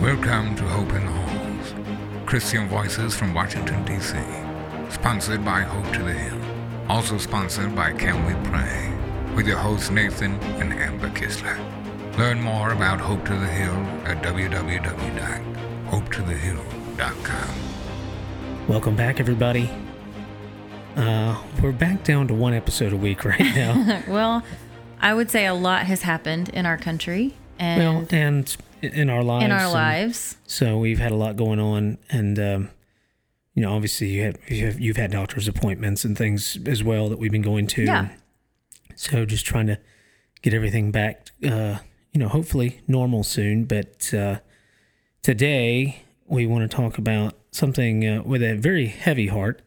Welcome to Hope in the Halls, Christian voices from Washington, D.C. Sponsored by Hope to the Hill. Also sponsored by Can We Pray, with your hosts Nathan and Amber Kisler. Learn more about Hope to the Hill at www.hopetothehill.com. Welcome back, everybody. Uh, we're back down to one episode a week right now. Well, I would say a lot has happened in our country and well, and in our lives. in our lives. So we've had a lot going on, and um, you know, obviously you have, you have you've had doctor's appointments and things as well that we've been going to. Yeah. So just trying to get everything back, uh, you know, hopefully normal soon. But uh, today we want to talk about something uh, with a very heavy heart.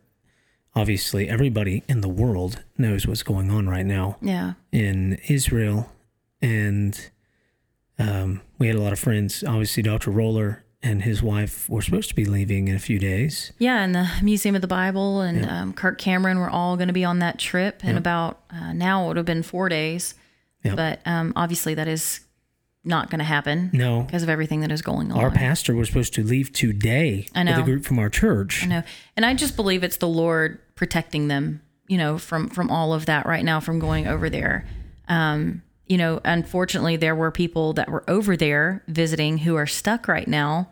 Obviously, everybody in the world knows what's going on right now Yeah. in Israel, and um, we had a lot of friends. Obviously, Dr. Roller and his wife were supposed to be leaving in a few days. Yeah, and the Museum of the Bible and Yeah. um, Kirk Cameron were all going to be on that trip in Yeah. about uh, now it would have been four days, Yeah. but um, obviously that is not going to happen No, because of everything that is going on. our pastor was supposed to leave today I with a group from our church. I know, and I just believe it's the Lord protecting them, you know, from from all of that right now, from going over there. Um, you know, unfortunately, there were people that were over there visiting who are stuck right now.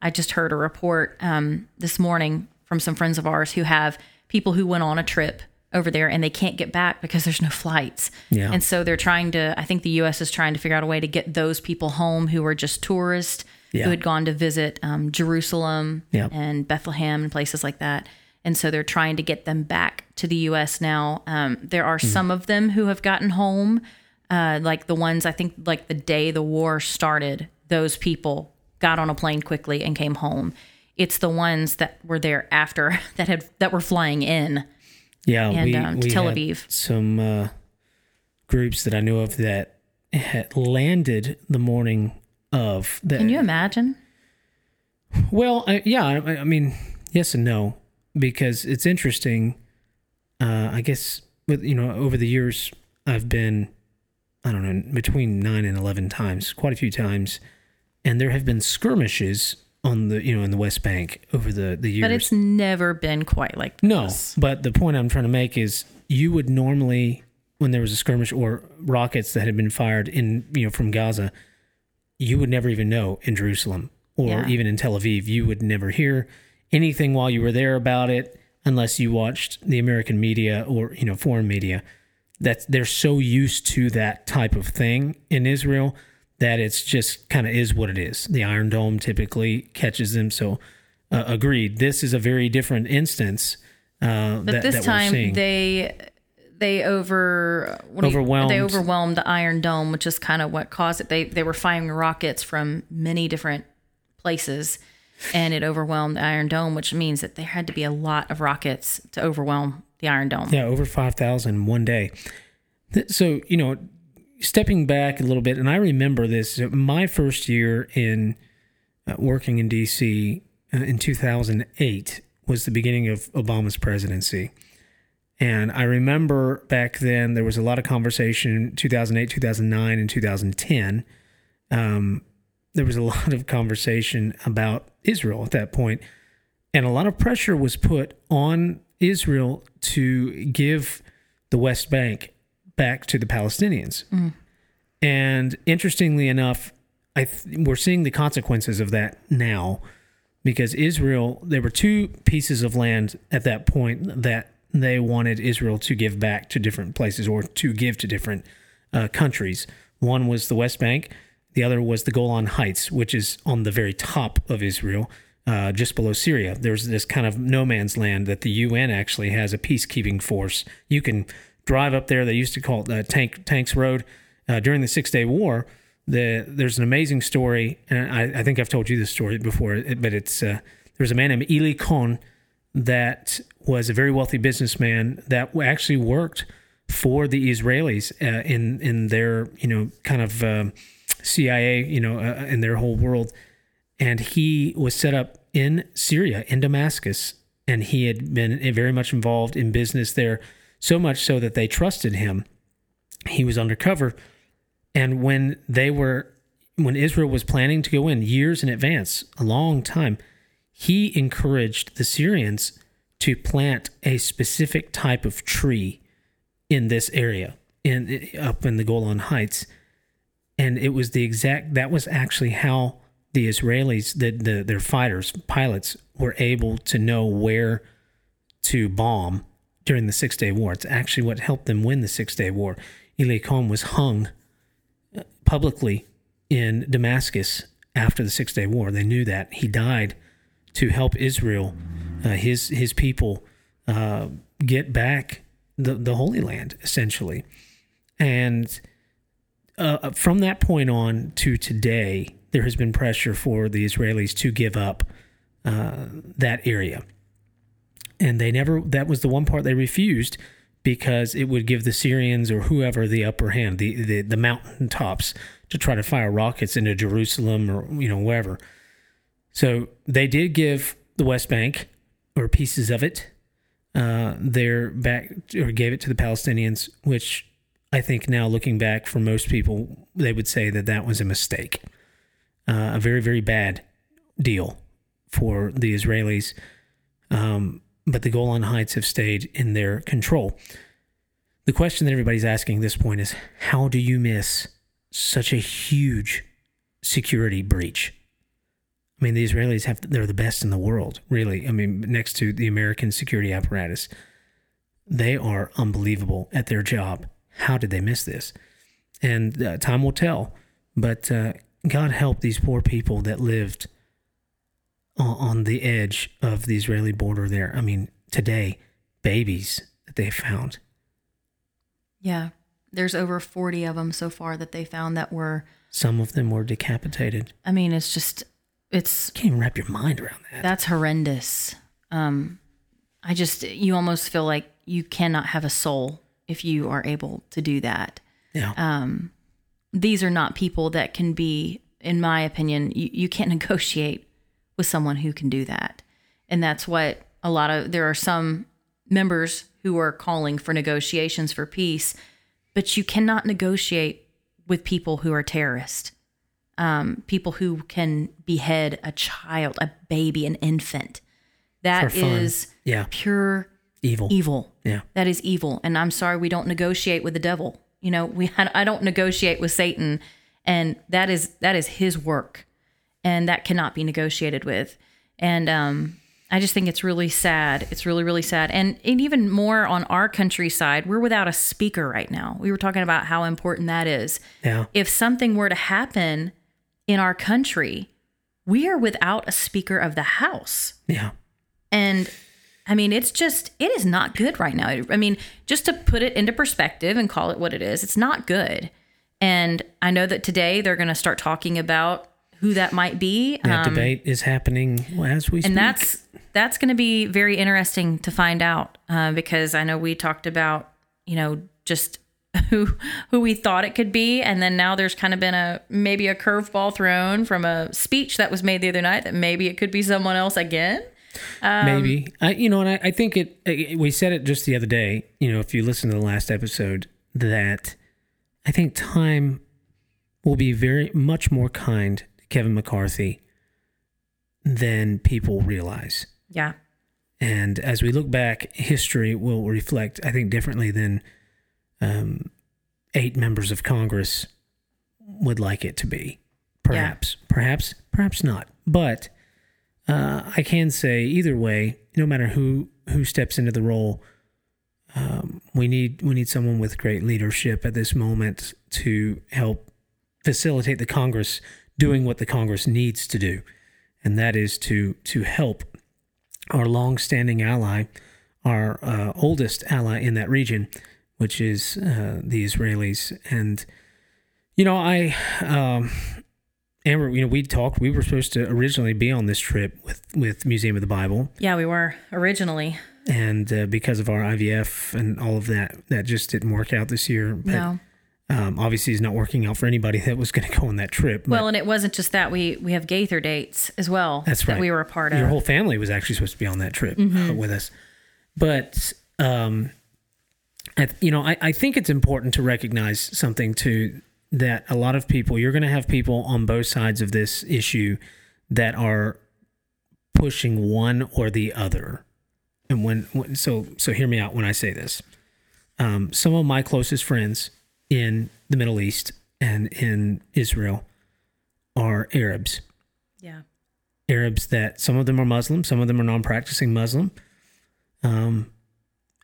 I just heard a report um, this morning from some friends of ours who have people who went on a trip over there and they can't get back because there's no flights. Yeah. And so they're trying to, I think the U.S. is trying to figure out a way to get those people home who were just tourists Yeah. who had gone to visit um, Jerusalem Yeah. and Bethlehem and places like that. And so they're trying to get them back to the U.S. now. Um, there are some of them who have gotten home, uh, like the ones I think like the day the war started, those people got on a plane quickly and came home. It's the ones that were there after that had that were flying in. Yeah, and, we, um, we Tel Aviv. some uh, groups that I knew of that had landed the morning of. The, Can you imagine? Well, I, yeah, I, I mean, yes and no, because it's interesting. Uh, I guess with you know over the years, I've been, I don't know, between nine and eleven times, quite a few times, and there have been skirmishes on the you know in the West Bank over the the years. But it's never been quite like No, this. but the point I'm trying to make is you would normally, when there was a skirmish or rockets that had been fired in, you know, from Gaza, you would never even know in Jerusalem or Yeah. even in Tel Aviv. You would never hear anything while you were there about it unless you watched the American media or, you know, foreign media. That's they're so used to that type of thing in Israel that it's just kind of is what it is. The Iron Dome typically catches them. So, uh, agreed. This is a very different instance. Uh, But that, this that time they they over what do you- Overwhelmed. they overwhelmed the Iron Dome, which is kind of what caused it. They they were firing rockets from many different places, and it overwhelmed the Iron Dome, which means that there had to be a lot of rockets to overwhelm the Iron Dome. Yeah, over 5,000 one day. So, you know, stepping back a little bit, and I remember this uh, my first year in uh, working in DC uh, in 2008 was the beginning of Obama's presidency. And I remember back then there was a lot of conversation 2008, 2009, and 2010. Um, there was a lot of conversation about Israel at that point, and a lot of pressure was put on Israel to give the West Bank back to the Palestinians. And interestingly enough, I th- we're seeing the consequences of that now because Israel, there were two pieces of land at that point that they wanted Israel to give back to different places or to give to different uh, countries. One was the West Bank, the other was the Golan Heights, which is on the very top of Israel, uh, just below Syria. There's this kind of no man's land that the UN actually has a peacekeeping force. You can drive up there. They used to call it uh, Tank Tanks Road uh, during the Six Day War. The, there's an amazing story, and I, I think I've told you this story before, but it's uh, there's a man named Eli Cohen that was a very wealthy businessman that actually worked for the Israelis uh, in in their you know kind of um CIA you know uh, in their whole world, and he was set up in Syria in Damascus, and he had been very much involved in business there, so much so that they trusted him. He was undercover, and when they were when Israel was planning to go in years in advance, a long time, he encouraged the Syrians to plant a specific type of tree in this area, in up in the Golan Heights, and it was the exact. That was actually how the Israelis, the, the their fighters, pilots, were able to know where to bomb during the Six Day War. It's actually what helped them win the Six Day War. Eli was hung uh, publicly in Damascus after the Six Day War. They knew that he died to help Israel, uh, his his people, uh, get back the the Holy Land essentially, and uh, from that point on to today, there has been pressure for the Israelis to give up uh, that area, and they never. That was the one part they refused because it would give the Syrians or whoever the upper hand, the the, the mountaintops, to try to fire rockets into Jerusalem or you know wherever. So they did give the West Bank or pieces of it uh, back or gave it to the Palestinians, which I think now looking back for most people, they would say that that was a mistake, uh, a very very bad deal for the Israelis. Um, but the Golan Heights have stayed in their control. The question that everybody's asking at this point is how do you miss such a huge security breach? I mean, the Israelis have, they're the best in the world, really. I mean, next to the American security apparatus, they are unbelievable at their job. How did they miss this? And uh, time will tell. But uh, God help these poor people that lived on the edge of the Israeli border there. I mean, today, babies that they found. Yeah. There's over 40 of them so far that they found that were. Some of them were decapitated. I mean, it's just, it's. You can't even wrap your mind around that. That's horrendous. Um, I just, you almost feel like you cannot have a soul if you are able to do that. Yeah. Um, these are not people that can be, in my opinion, you, you can't negotiate with someone who can do that. And that's what a lot of, there are some members who are calling for negotiations for peace, but you cannot negotiate with people who are terrorists, um, people who can behead a child, a baby, an infant. That is yeah. pure evil. Evil. Yeah. That is evil. And I'm sorry, we don't negotiate with the devil. You know, we I don't negotiate with Satan, and that is that is his work, and that cannot be negotiated with. And um, I just think it's really sad. It's really really sad. And and even more on our countryside, we're without a speaker right now. We were talking about how important that is. Yeah. If something were to happen in our country, we are without a speaker of the house. Yeah. And I mean, it's just, it is not good right now. I mean, just to put it into perspective and call it what it is, it's not good. And I know that today they're going to start talking about who that might be. That um, debate is happening as we speak. And that's that's going to be very interesting to find out uh, because I know we talked about, you know, just who who we thought it could be, and then now there's kind of been a maybe a curveball thrown from a speech that was made the other night that maybe it could be someone else again. Um, Maybe I, you know, and I, I think it, it. We said it just the other day. You know, if you listen to the last episode, that I think time will be very much more kind to Kevin McCarthy than people realize. Yeah. And as we look back, history will reflect, I think, differently than um, eight members of Congress would like it to be. Perhaps, yeah. perhaps, perhaps not. But uh, I can say either way, no matter who who steps into the role, um, we need we need someone with great leadership at this moment to help facilitate the Congress doing what the Congress needs to do, and that is to to help our long-standing ally, our uh, oldest ally in that region, which is uh, the Israelis. And you know, I um, Amber, you know, we talked. We were supposed to originally be on this trip with with Museum of the Bible. Yeah, we were originally. And uh, because of our IVF and all of that, that just didn't work out this year. But, no. Um, obviously, it's not working out for anybody that was going to go on that trip. Well, and it wasn't just that. We we have Gaither dates as well. That's right. That we were a part Your of. Your whole family was actually supposed to be on that trip uh, mm-hmm. with us. But um, I, you know, I, I think it's important to recognize something to that a lot of people, you're going to have people on both sides of this issue that are pushing one or the other. And when, when so so hear me out when I say this. Um, some of my closest friends in the Middle East and in Israel are Arabs. Yeah. Arabs that some of them are Muslim, some of them are non-practicing Muslim, um,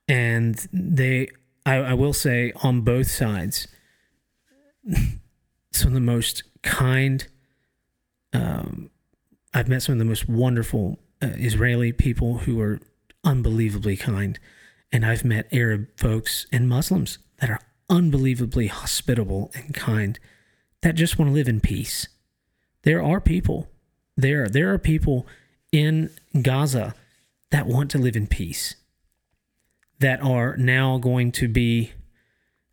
and they, I, I will say, on both sides, some of the most kind. Um, I've met some of the most wonderful uh, Israeli people who are unbelievably kind, and I've met Arab folks and Muslims that are unbelievably hospitable and kind, that just want to live in peace. There are people there. There are people in Gaza that want to live in peace, that are now going to be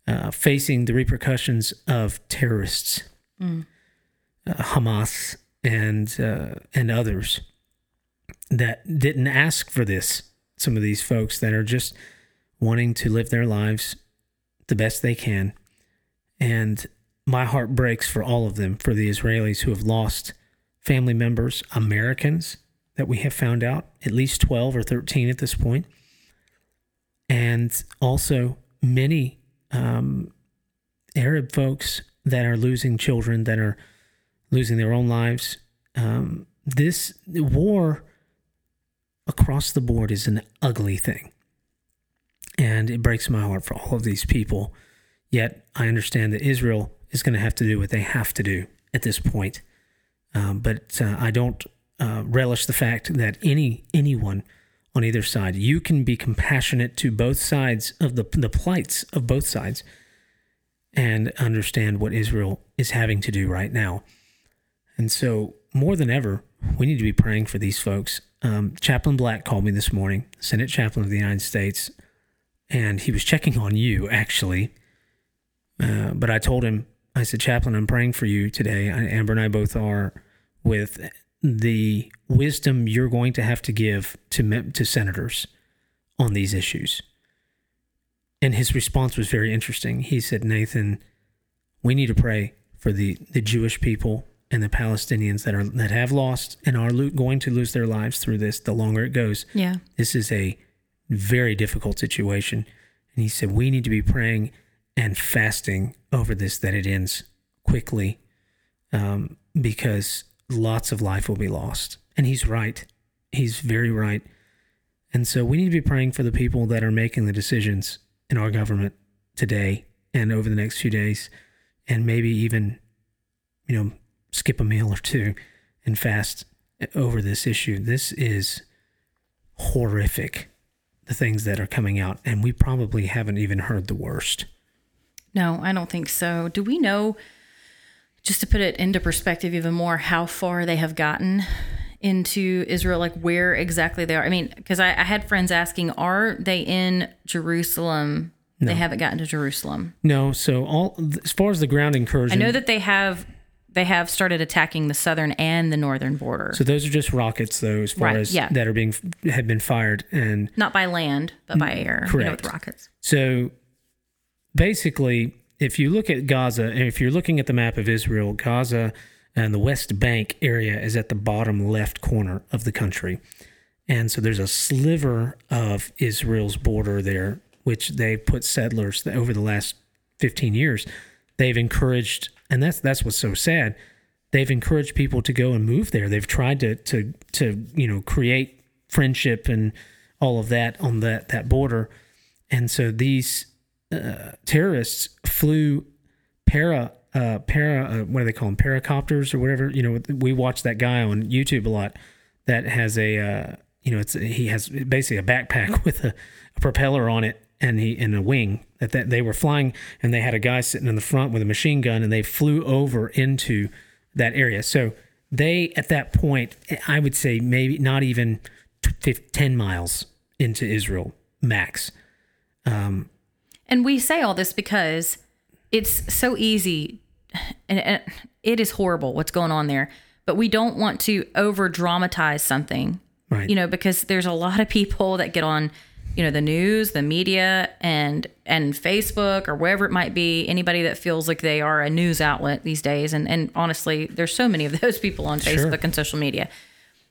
uh, facing the repercussions of terrorists, uh, Hamas, and uh, and others that didn't ask for this. Some of these folks that are just wanting to live their lives the best they can, and my heart breaks for all of them, for the Israelis who have lost family members, Americans that we have found out, at least 12 or 13 at this point, and also many um, Arab folks that are losing children, that are losing their own lives. Um, this war across the board is an ugly thing. And it breaks my heart for all of these people. Yet I understand that Israel is going to have to do what they have to do at this point. Um, but uh, I don't uh, relish the fact that any anyone on either side, you can be compassionate to both sides of the the plights of both sides, and understand what Israel is having to do right now. And so, more than ever, we need to be praying for these folks. Um, Chaplain Black called me this morning, Senate Chaplain of the United States, and he was checking on you actually. Uh, but I told him, I said, Chaplain, I'm praying for you today. I, Amber and I both are with the wisdom you're going to have to give to to senators on these issues. And his response was very interesting. He said, "Nathan, we need to pray for the the Jewish people and the Palestinians that are that have lost and are lo- going to lose their lives through this. The longer it goes, Yeah. this is a very difficult situation." And he said, "We need to be praying and fasting over this that it ends quickly, um, because lots of life will be lost. And he's right. He's very right. And so we need to be praying for the people that are making the decisions in our government today and over the next few days, and maybe even, you know, skip a meal or two and fast over this issue. This is horrific, the things that are coming out, and we probably haven't even heard the worst. No, I don't think so. Do we know, just to put it into perspective even more, how far they have gotten into Israel? Like where exactly they are? I mean, because I, I had friends asking, are they in Jerusalem? They haven't gotten to Jerusalem. No, so all as far as the ground incursion, I know that they have they have started attacking the southern and the northern border. So those are just rockets, though, as far Right, as yeah. that are being have been fired, and Not by land, but by air. You know, with rockets. So basically, if you look at Gaza, and if you're looking at the map of Israel, Gaza and the West Bank area is at the bottom left corner of the country. And so there's a sliver of Israel's border there, which they put settlers over the last 15 years. They've encouraged, and that's that's what's so sad. They've encouraged people to go and move there. They've tried to to to you know create friendship and all of that on that that border. And so these uh, terrorists flew para uh, para uh, what do they call them paracopters or whatever. You know we watch that guy on YouTube a lot that has a uh, you know it's he has basically a backpack with a, a propeller on it and he and a wing that, that they were flying and they had a guy sitting in the front with a machine gun and they flew over into that area. So they at that point I would say maybe not even 10 miles into Israel max And we say all this because it's so easy and, it is horrible what's going on there, but we don't want to over dramatize something. Right. You know, because there's a lot of people that get on you know the news the media and and facebook or wherever it might be anybody that feels like they are a news outlet these days and and honestly there's so many of those people on Sure. facebook and social media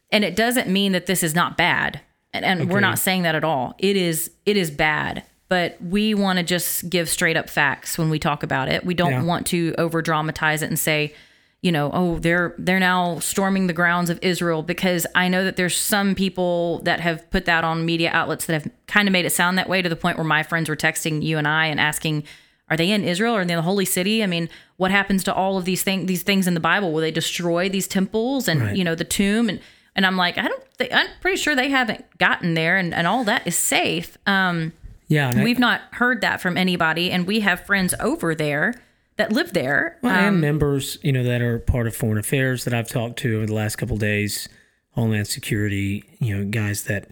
and it doesn't mean that this is not bad and, and we're not saying that at all it is it is bad but we want to just give straight up facts when we talk about it. We don't Yeah. want to over dramatize it and say you know oh they're they're now storming the grounds of israel because i know that there's some people that have put that on media outlets that have kind of made it sound that way to the point where my friends were texting you and i and asking are they in israel? Or in the holy city? I mean what happens to all of these things these things in the bible? Will they destroy these temples and Right. you know the tomb? And and i'm like i don't think i'm pretty sure they haven't gotten there and, and all that is safe. Um Yeah, we've not heard that from anybody and we have friends over there that live there Well, Um, and members, you know, that are part of foreign affairs that I've talked to over the last couple of days, Homeland Security, you know, guys that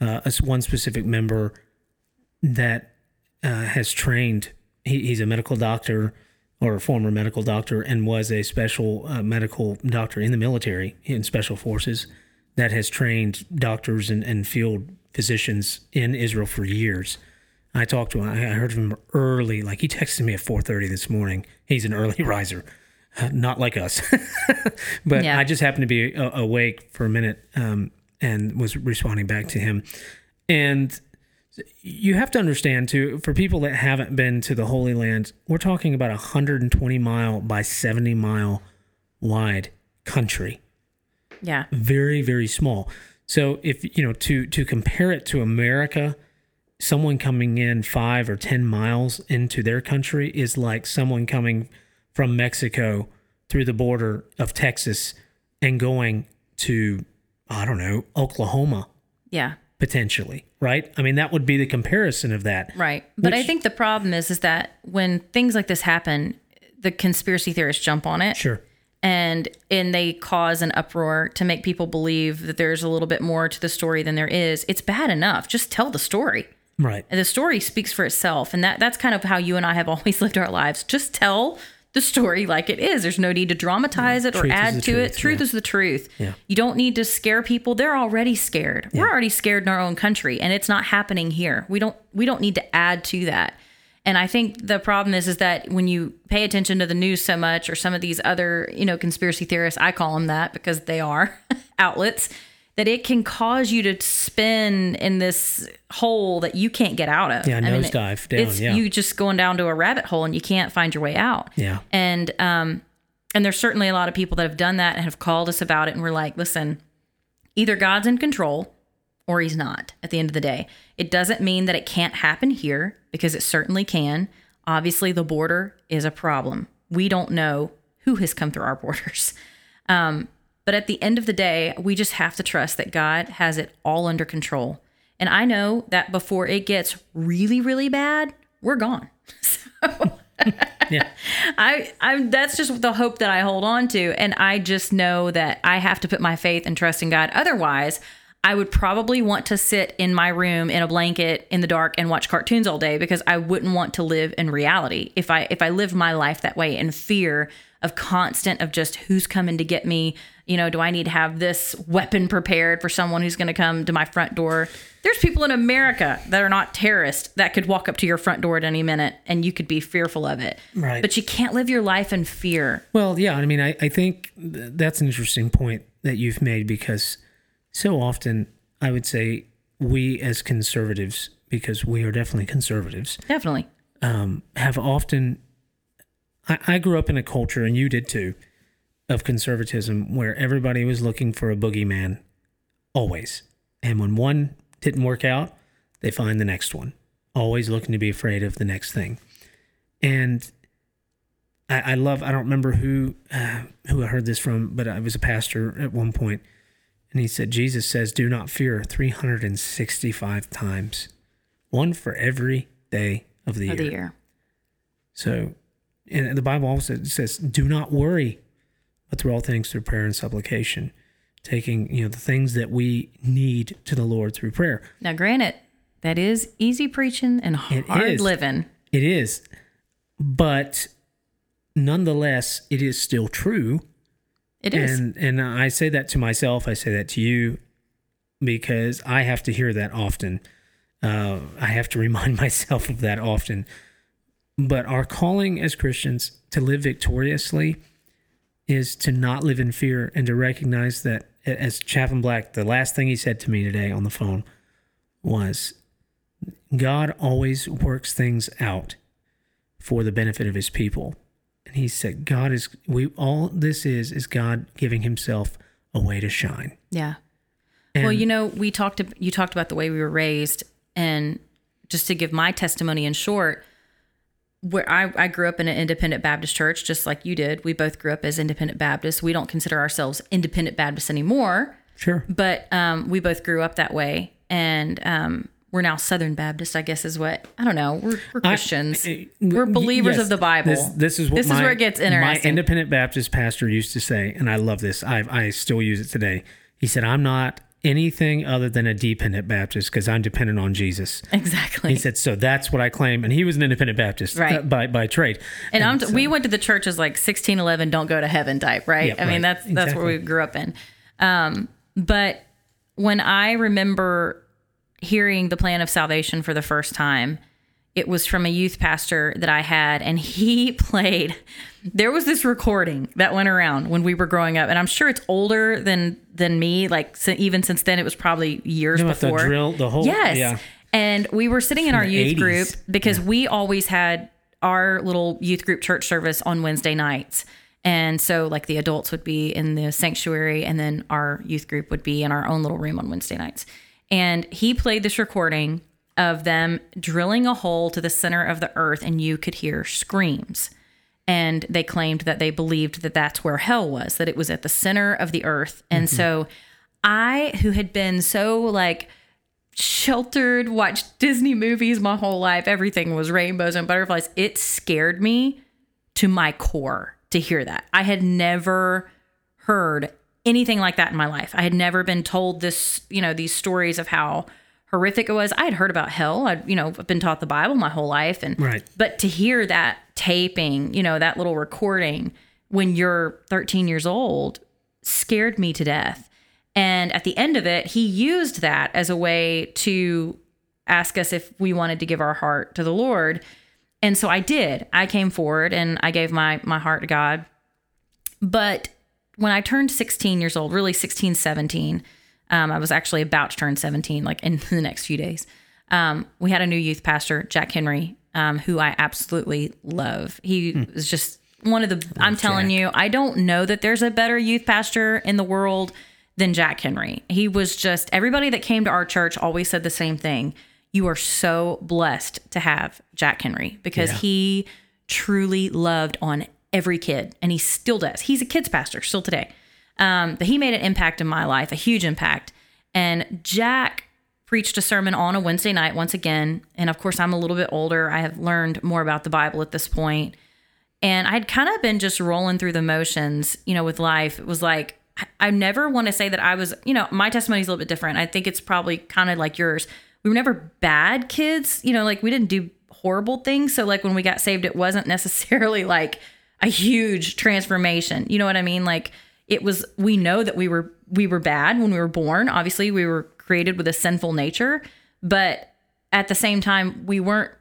uh, us- one specific member that uh, has trained. He, he's a medical doctor or a former medical doctor and was a special uh, medical doctor in the military in special forces that has trained doctors and, and field physicians in Israel for years. I talked to him. I heard from him early. Like he texted me at 4:30 this morning. He's an early riser, uh, not like us. but Yeah. I just happened to be a- awake for a minute um, and was responding back to him. And you have to understand too, for people that haven't been to the Holy Land, we're talking about a 120 mile by 70 mile wide country yeah very very small so if you know to to compare it to america someone coming in 5 or 10 miles into their country is like someone coming from mexico through the border of texas and going to i don't know oklahoma yeah potentially right i mean that would be the comparison of that Right. But I think the problem is is that when things like this happen, the conspiracy theorists jump on it sure and and they cause an uproar to make people believe that there's a little bit more to the story than there is. It's bad enough. Just tell the story. Right And the story speaks for itself. And that that's kind of how you and I have always lived our lives. Just tell the story like it is. There's no need to dramatize it or add to it. truth, Truth yeah. is the truth. Yeah. You don't need to scare people. They're already scared. We're already scared in our own country and it's not happening here. We don't we don't need to add to that. And I think the problem is is that when you pay attention to the news so much or some of these other, you know, conspiracy theorists, I call them that because they are outlets, that it can cause you to spin in this hole that you can't get out of. Yeah, I mean, it- nosedive down, It's yeah. you just going down to a rabbit hole and you can't find your way out. Yeah. And um and there's certainly a lot of people that have done that and have called us about it and we're like, listen, either God's in control or he's not at the end of the day. It doesn't mean that it can't happen here because it certainly can. Obviously, the border is a problem. We don't know who has come through our borders. Um, but at the end of the day, we just have to trust that God has it all under control. And I know that before it gets really, really bad, we're gone. So yeah I, I that's just the hope that I hold on to. And I just know that I have to put my faith and trust in God. Otherwise, I would probably want to sit in my room in a blanket in the dark and watch cartoons all day because I wouldn't want to live in reality. If I if I lived my life that way in fear of constant of just who's coming to get me, you know, do I need to have this weapon prepared for someone who's going to come to my front door? There's people in America that are not terrorists that could walk up to your front door at any minute and you could be fearful of it. Right. But you can't live your life in fear. Well, yeah, I mean, I, I think th- that's an interesting point that you've made because so often I would say we as conservatives, because we are definitely conservatives, Definitely. um, have often. I, I grew up in a culture, and you did too, of conservatism where everybody was looking for a boogeyman always. And when one didn't work out, they find the next one, always looking to be afraid of the next thing. And I, I love, I don't remember who, uh, who I heard this from, but I was a pastor at one point, and he said, Jesus says, do not fear 365 times, one for every day of the Of year. the year. So, and the Bible also says, "Do not worry, but through all things through prayer and supplication, taking you know the things that we need to the Lord through prayer." Now, granted, that is easy preaching and hard is. living. It is, but nonetheless, it is still true. It is. And and I say that to myself. I say that to you because I have to hear that often. Uh, I have to remind myself of that often. But our calling as Christians to live victoriously is to not live in fear and to recognize that, as Chaplain Black, the last thing he said to me today on the phone was God always works things out for the benefit of his people. And he said, God is, we, all this is, is God giving himself a way to shine. Yeah. And well, you know, we talked. You talked about the way we were raised, and just to give my testimony in short, where I, I grew up in an independent Baptist church, just like you did. We both grew up as independent Baptists. We don't consider ourselves independent Baptists anymore, sure. but um, we both grew up that way, and um, we're now Southern Baptist. I guess is what I don't know. We're, we're Christians. I- we're believers yes, of the Bible. This, this is what this my, is where it gets My interesting. independent Baptist pastor used to say, and I love this. I I still use it today. He said, "I'm not anything other than a dependent Baptist because I'm dependent on Jesus." exactly. He said, "So that's what I claim." And he was an independent Baptist, Right. uh, by by trade. And, I'm so- we went to the church as like 1611 don't go to heaven type, right? I mean right. that's that's where we grew up in. Um, but when I remember hearing the plan of salvation for the first time, it was from a youth pastor that I had, and he played. There was this recording that went around when we were growing up, and I'm sure it's older than than me. Like si- even since then, it was probably years You know, with the before. drill, the whole Yes. yeah. And we were sitting in our youth 80s. group because we always had our little youth group church service on Wednesday nights. And so, like, the adults would be in the sanctuary, and then our youth group would be in our own little room on Wednesday nights. And he played this recording of them drilling a hole to the center of the earth, and you could hear screams. And they claimed that they believed that that's where hell was, that it was at the center of the earth. And mm-hmm. so, I, who had been so like, sheltered, watched Disney movies my whole life. Everything was rainbows and butterflies. It scared me to my core to hear that. I had never heard anything like that in my life. I had never been told this, you know, these stories of how horrific it was. I had heard about hell. I'd, you know, I've been taught the Bible my whole life and Right. but to hear that taping, you know, that little recording when you're 13 years old scared me to death. And at the end of it, he used that as a way to ask us if we wanted to give our heart to the Lord. And so I did. I came forward and I gave my my heart to God. But when I turned 16 years old, really 16, 17, um, I was actually about to turn 17, like in the next few days. Um, we had a new youth pastor, Jack Henry, um, who I absolutely love. He was just one of the, I'm telling Jack. you, I don't know that there's a better youth pastor in the world than Jack Henry. He was just, everybody that came to our church always said the same thing. You are so blessed to have Jack Henry because Yeah. he truly loved on every kid and he still does. He's a kids pastor still today. Um, but he made an impact in my life, a huge impact. And Jack preached a sermon on a Wednesday night once again. And of course, I'm a little bit older. I have learned more about the Bible at this point. And I'd kind of been just rolling through the motions, you know, with life. It was like, I- never want to say that I was, you know, my testimony is a little bit different. I think it's probably kind of like yours. We were never bad kids, you know, like we didn't do horrible things. So, like, when we got saved, it wasn't necessarily like a huge transformation. You know what I mean? Like, it was, we know that we were, we were bad when we were born. Obviously, we were created with a sinful nature. But at the same time, we weren't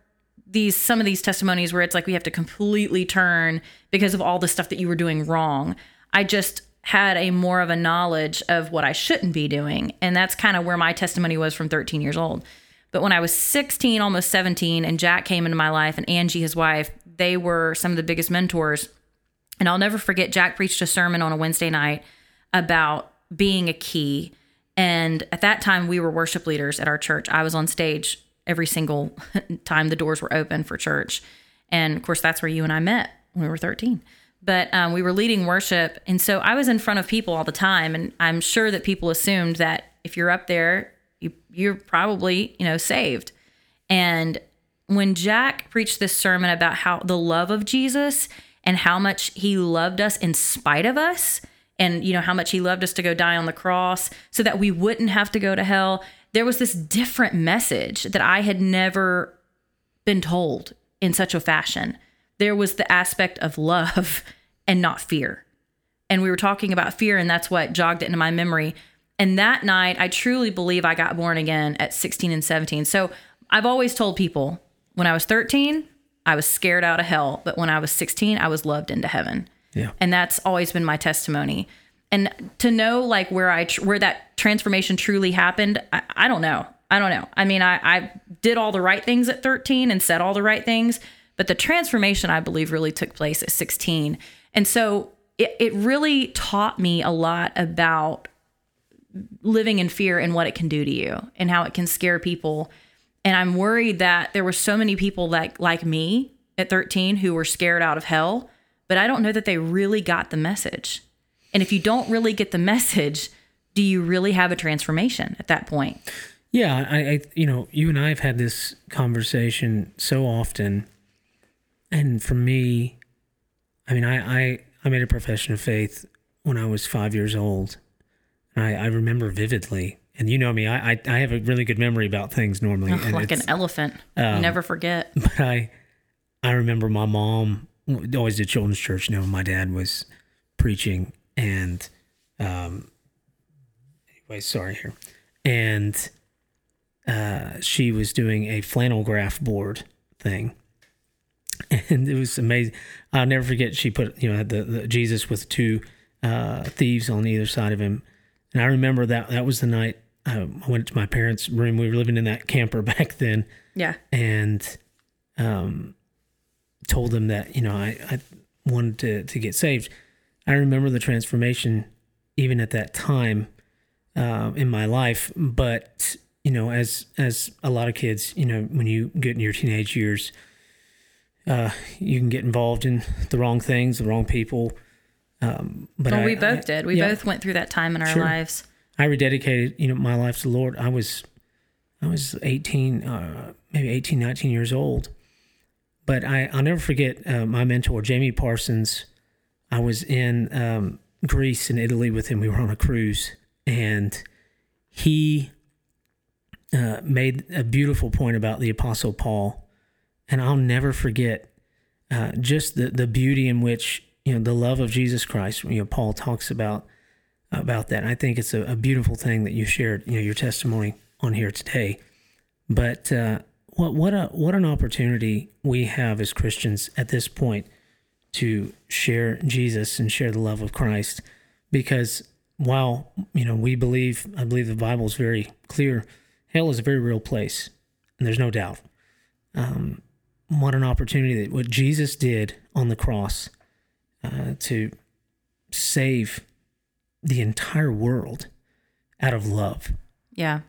these some of these testimonies where it's like we have to completely turn because of all the stuff that you were doing wrong. I just had a more of a knowledge of what I shouldn't be doing. And that's kind of where my testimony was from 13 years old. But when I was 16, almost 17, and Jack came into my life and Angie, his wife, they were some of the biggest mentors. And I'll never forget, Jack preached a sermon on a Wednesday night about being a key. And at that time, we were worship leaders at our church. I was on stage every single time the doors were open for church. And of course, that's where you and I met when we were 13. But um, we were leading worship. And so I was in front of people all the time. And I'm sure that people assumed that if you're up there, you, you're probably, you know, saved. And when Jack preached this sermon about how the love of Jesus and how much he loved us in spite of us, and you know how much he loved us to go die on the cross so that we wouldn't have to go to hell, there was this different message that I had never been told in such a fashion. There was the aspect of love and not fear. And we were talking about fear, and that's what jogged it into my memory. And that night, I truly believe I got born again at 16 and 17. So I've always told people when I was 13, I was scared out of hell, but when I was 16, I was loved into heaven. Yeah. And that's always been my testimony. And to know like where I tr- where that transformation truly happened, I, I don't know. I don't know. I mean, I, I did all the right things at 13 and said all the right things, but the transformation I believe really took place at 16. And so it, it really taught me a lot about living in fear and what it can do to you and how it can scare people. And I'm worried that there were so many people like like me at 13 who were scared out of hell, but I don't know that they really got the message. And if you don't really get the message, do you really have a transformation at that point? Yeah, I, I, you know, you and I have had this conversation so often, and for me, I mean, I, I, I made a profession of faith when I was five years old, I, I remember vividly. And you know me, I, I, I have a really good memory about things normally. and like an elephant. you never forget. but I I remember my mom always did children's church. You know, my dad was preaching, and um, anyway, sorry here, and uh, she was doing a flannel graph board thing, and it was amazing. I'll never forget. She put you know the, the Jesus with two uh, thieves on either side of him, and I remember that that was the night uh, I went to my parents' room. We were living in that camper back then Yeah. and um, told them that you know I, I wanted to to get saved. I remember the transformation even at that time uh, in my life, but you know, as as a lot of kids, you know, when you get in your teenage years, uh, you can get involved in the wrong things, the wrong people. Um, but Well, I, we both I- did. We yeah. both went through that time in our Sure. lives. I rededicated, you know, my life to the Lord. I was, I was 18, uh, maybe 18, 19 years old. But I, I'll never forget uh, my mentor, Jamie Parsons. I was in um, Greece and Italy with him. We were on a cruise, and he uh, made a beautiful point about the Apostle Paul. And I'll never forget uh, just the, the beauty in which, you know, the love of Jesus Christ, you know, Paul talks about about that. I think it's a, a beautiful thing that you shared, you know, your testimony on here today. But uh, what what a what an opportunity we have as Christians at this point to share Jesus and share the love of Christ, because while you know we believe, I believe the Bible is very clear. Hell is a very real place, and there's no doubt. Um, what an opportunity that what Jesus did on the cross uh, to save the entire world out of love. Yeah.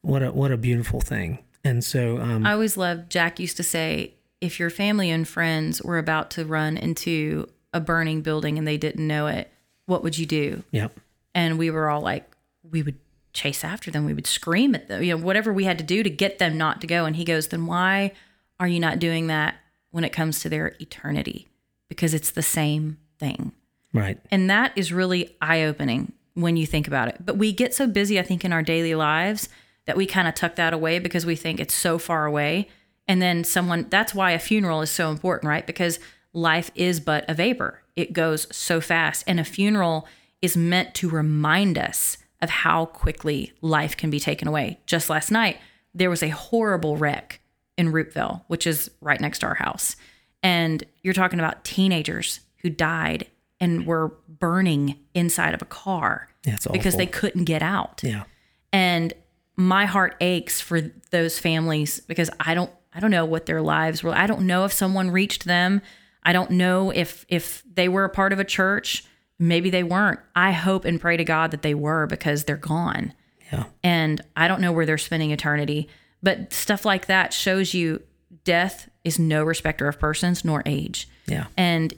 What a what a beautiful thing. And so um I always loved Jack used to say if your family and friends were about to run into a burning building and they didn't know it, what would you do? yeah. And we were all like, we would chase after them. We would scream at them, you know, whatever we had to do to get them not to go. And he goes, then why are you not doing that when it comes to their eternity? Because it's the same thing. Right. And that is really eye opening when you think about it. But we get so busy, I think, in our daily lives that we kind of tuck that away because we think it's so far away. And then someone, that's why a funeral is so important, right? Because life is but a vapor, it goes so fast. And a funeral is meant to remind us of how quickly life can be taken away. Just last night, there was a horrible wreck in Rootville, which is right next to our house. And you're talking about teenagers who died and were burning inside of a car it's because they couldn't get out. Yeah. And my heart aches for those families because I don't I don't know what their lives were. I don't know if someone reached them. I don't know if if they were a part of a church. Maybe they weren't. I hope and pray to God that they were because they're gone. Yeah. And I don't know where they're spending eternity. But stuff like that shows you death is no respecter of persons nor age. Yeah. And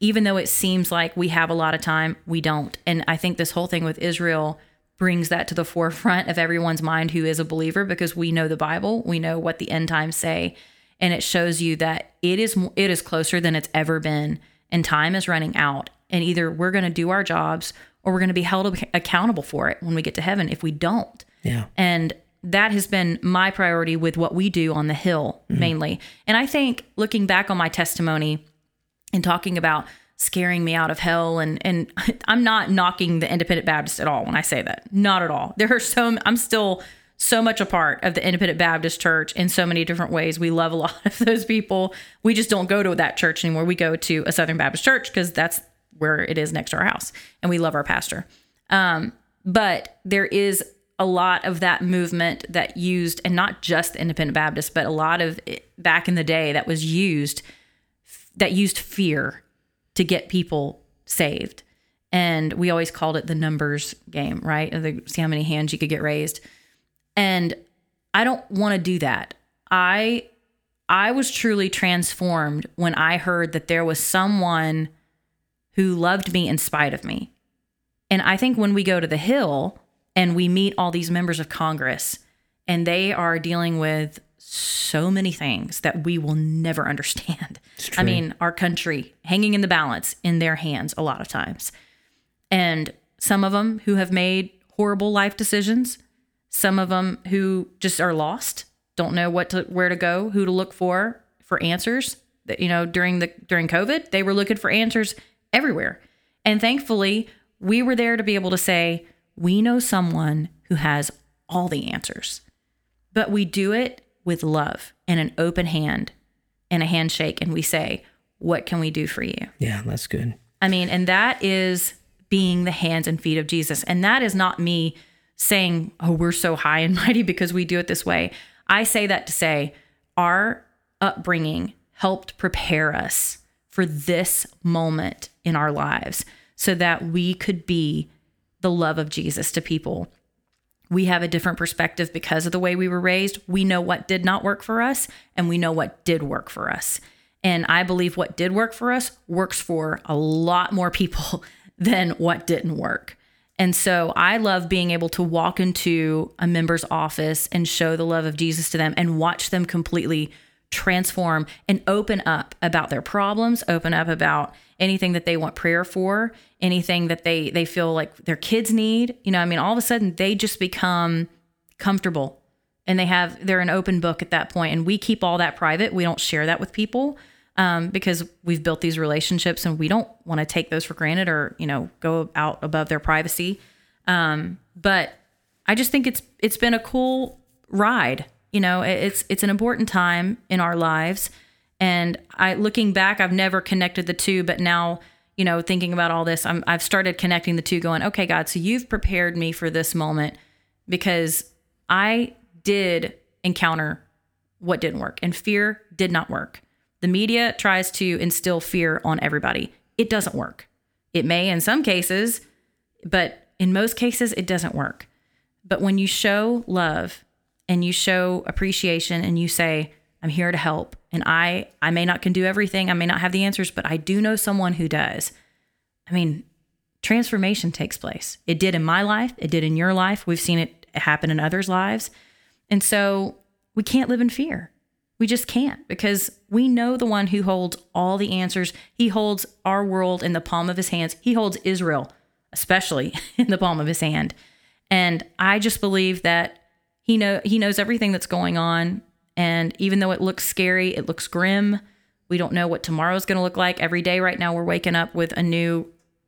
even though it seems like we have a lot of time, we don't. And I think this whole thing with Israel brings that to the forefront of everyone's mind who is a believer because we know the Bible, we know what the end times say, and it shows you that it is it is closer than it's ever been and time is running out and either we're going to do our jobs or we're going to be held accountable for it when we get to heaven if we don't. Yeah. And that has been my priority with what we do on the Hill mm-hmm. mainly. And I think looking back on my testimony and talking about scaring me out of hell and and I'm not knocking the independent Baptist at all when I say that. Not at all. There are so I'm still so much a part of the Independent Baptist Church in so many different ways. We love a lot of those people. We just don't go to that church anymore. We go to a Southern Baptist church because that's where it is next to our house, and we love our pastor. Um, but there is a lot of that movement that used, and not just the Independent Baptist, but a lot of it back in the day that was used that used fear to get people saved. And we always called it the numbers game, right? The, see how many hands you could get raised. And I don't want to do that. I I was truly transformed when I heard that there was someone who loved me in spite of me. And I think when we go to the Hill and we meet all these members of Congress and they are dealing with so many things that we will never understand. I mean, our country hanging in the balance in their hands a lot of times. And some of them who have made horrible life decisions, some of them who just are lost, don't know what to where to go, who to look for for answers. That you know, during the during COVID, they were looking for answers everywhere. And thankfully, we were there to be able to say, we know someone who has all the answers. But we do it with love and an open hand and a handshake and we say, What can we do for you? Yeah, that's good. I mean, and that is being the hands and feet of Jesus. And that is not me saying, Oh, we're so high and mighty because we do it this way. I say that to say our upbringing helped prepare us for this moment in our lives so that we could be the love of Jesus to people we have a different perspective because of the way we were raised. We know what did not work for us and we know what did work for us. And I believe what did work for us works for a lot more people than what didn't work. And so I love being able to walk into a member's office and show the love of Jesus to them and watch them completely transform and open up about their problems, open up about anything that they want prayer for, anything that they they feel like their kids need. You know, I mean, all of a sudden they just become comfortable and they have they're an open book at that point and we keep all that private. We don't share that with people. Um, because we've built these relationships and we don't want to take those for granted or you know go out above their privacy um, but i just think it's it's been a cool ride you know it's it's an important time in our lives. And i looking back i've never connected the two but now you know thinking about all this I'm, i've started connecting the two going okay god so you've prepared me for this moment because i did encounter what didn't work and fear did not work. The media tries to instill fear on everybody. It doesn't work. It may in some cases but in most cases it doesn't work. But when you show love and you show appreciation and you say, I'm here to help. And I I may not can do everything. I may not have the answers, but I do know someone who does. I mean, transformation takes place. It did in my life, it did in your life. We've seen it happen in others' lives. And so we can't live in fear. We just can't because we know the one who holds all the answers. He holds our world in the palm of his hands. He holds Israel, especially, in the palm of his hand. And I just believe that he know he knows everything that's going on, and even though it looks scary, it looks grim. We don't know what tomorrow's going to look like. Every day right now we're waking up with a new,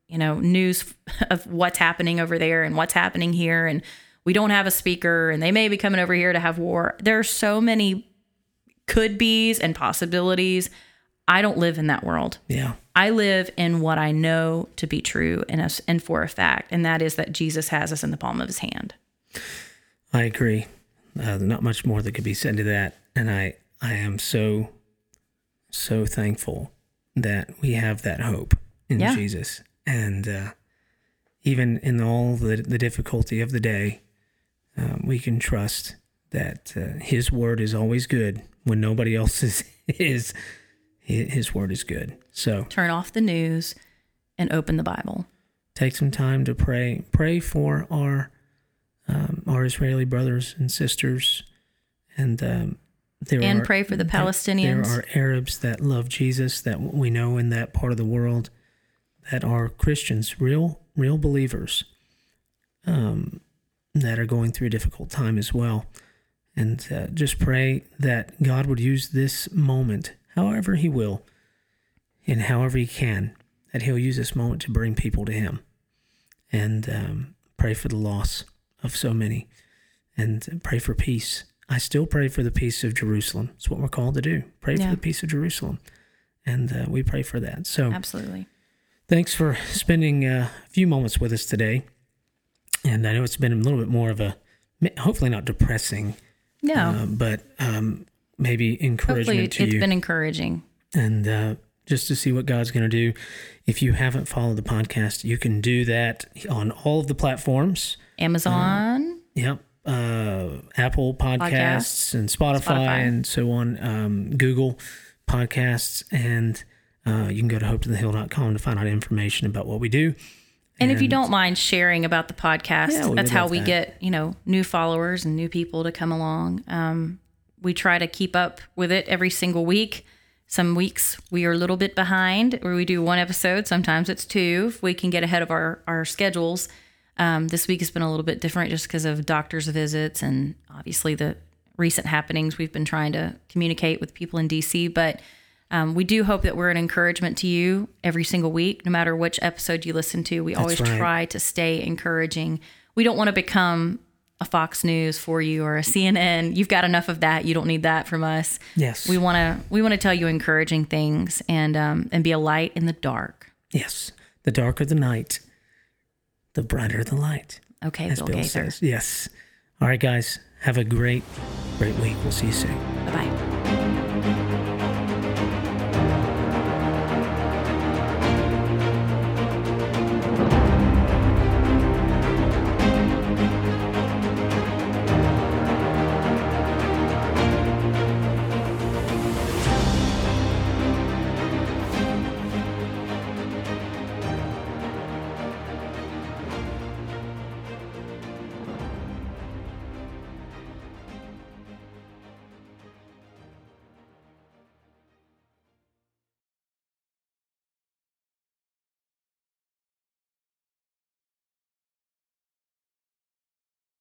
you know, news of what's happening over there and what's happening here and we don't have a speaker and they may be coming over here to have war. There are so many could be's and possibilities. I don't live in that world. Yeah. I live in what I know to be true and, and for a fact, and that is that Jesus has us in the palm of his hand. I agree. Uh, not much more that could be said to that, and I I am so so thankful that we have that hope in Yeah. Jesus, and uh, even in all the the difficulty of the day, um, we can trust that uh, His word is always good when nobody else is is. His word is good. So Turn off the news and open the Bible. take some time to pray. Pray for our um, our Israeli brothers and sisters, and um, there And are, pray for the Palestinians. There are Arabs that love Jesus that we know in that part of the world that are Christians, real real believers, um, that are going through a difficult time as well. And uh, just pray that God would use this moment, however He will, and however He can, that He'll use this moment to bring people to Him. And um, pray for the loss of so many. and pray for peace. I still pray for the peace of Jerusalem. It's what we're called to do. Pray Yeah. for the peace of Jerusalem. And uh, we pray for that. So Absolutely. thanks for spending uh, a few moments with us today. And I know it's been a little bit more of a, hopefully not depressing, No. uh, but um, maybe Hopefully, encouragement it's to you. It's been encouraging. and uh, just to see what God's going to do. If you haven't followed the podcast, you can do that on all of the platforms. Amazon. Yep. Uh, Apple Podcasts and Spotify, Spotify. and so on, um, Google Podcasts, and uh, you can go to hopetothehill.com to find out information about what we do. And if you don't mind sharing about the podcast, Yeah, that's how we that. get, you know, new followers and new people to come along. Um, we try to keep up with it every single week. Some weeks we are a little bit behind where we do one episode. Sometimes it's two if we can get ahead of our, our schedules. Um, this week has been a little bit different just because of doctor's visits and obviously the recent happenings. We've been trying to communicate with people in DC, but um, we do hope that we're an encouragement to you every single week, no matter which episode you listen to. We always right. try to stay encouraging. We don't want to become a Fox News for you or a CNN. You've got enough of that. You don't need that from us. Yes. We want to we want to tell you encouraging things and um, and be a light in the dark. yes. The darker the night, the brighter the light, Okay, as Bill Bill Gaither. says. Yes. All right, guys. Have a great, great week. We'll see you soon. Bye bye.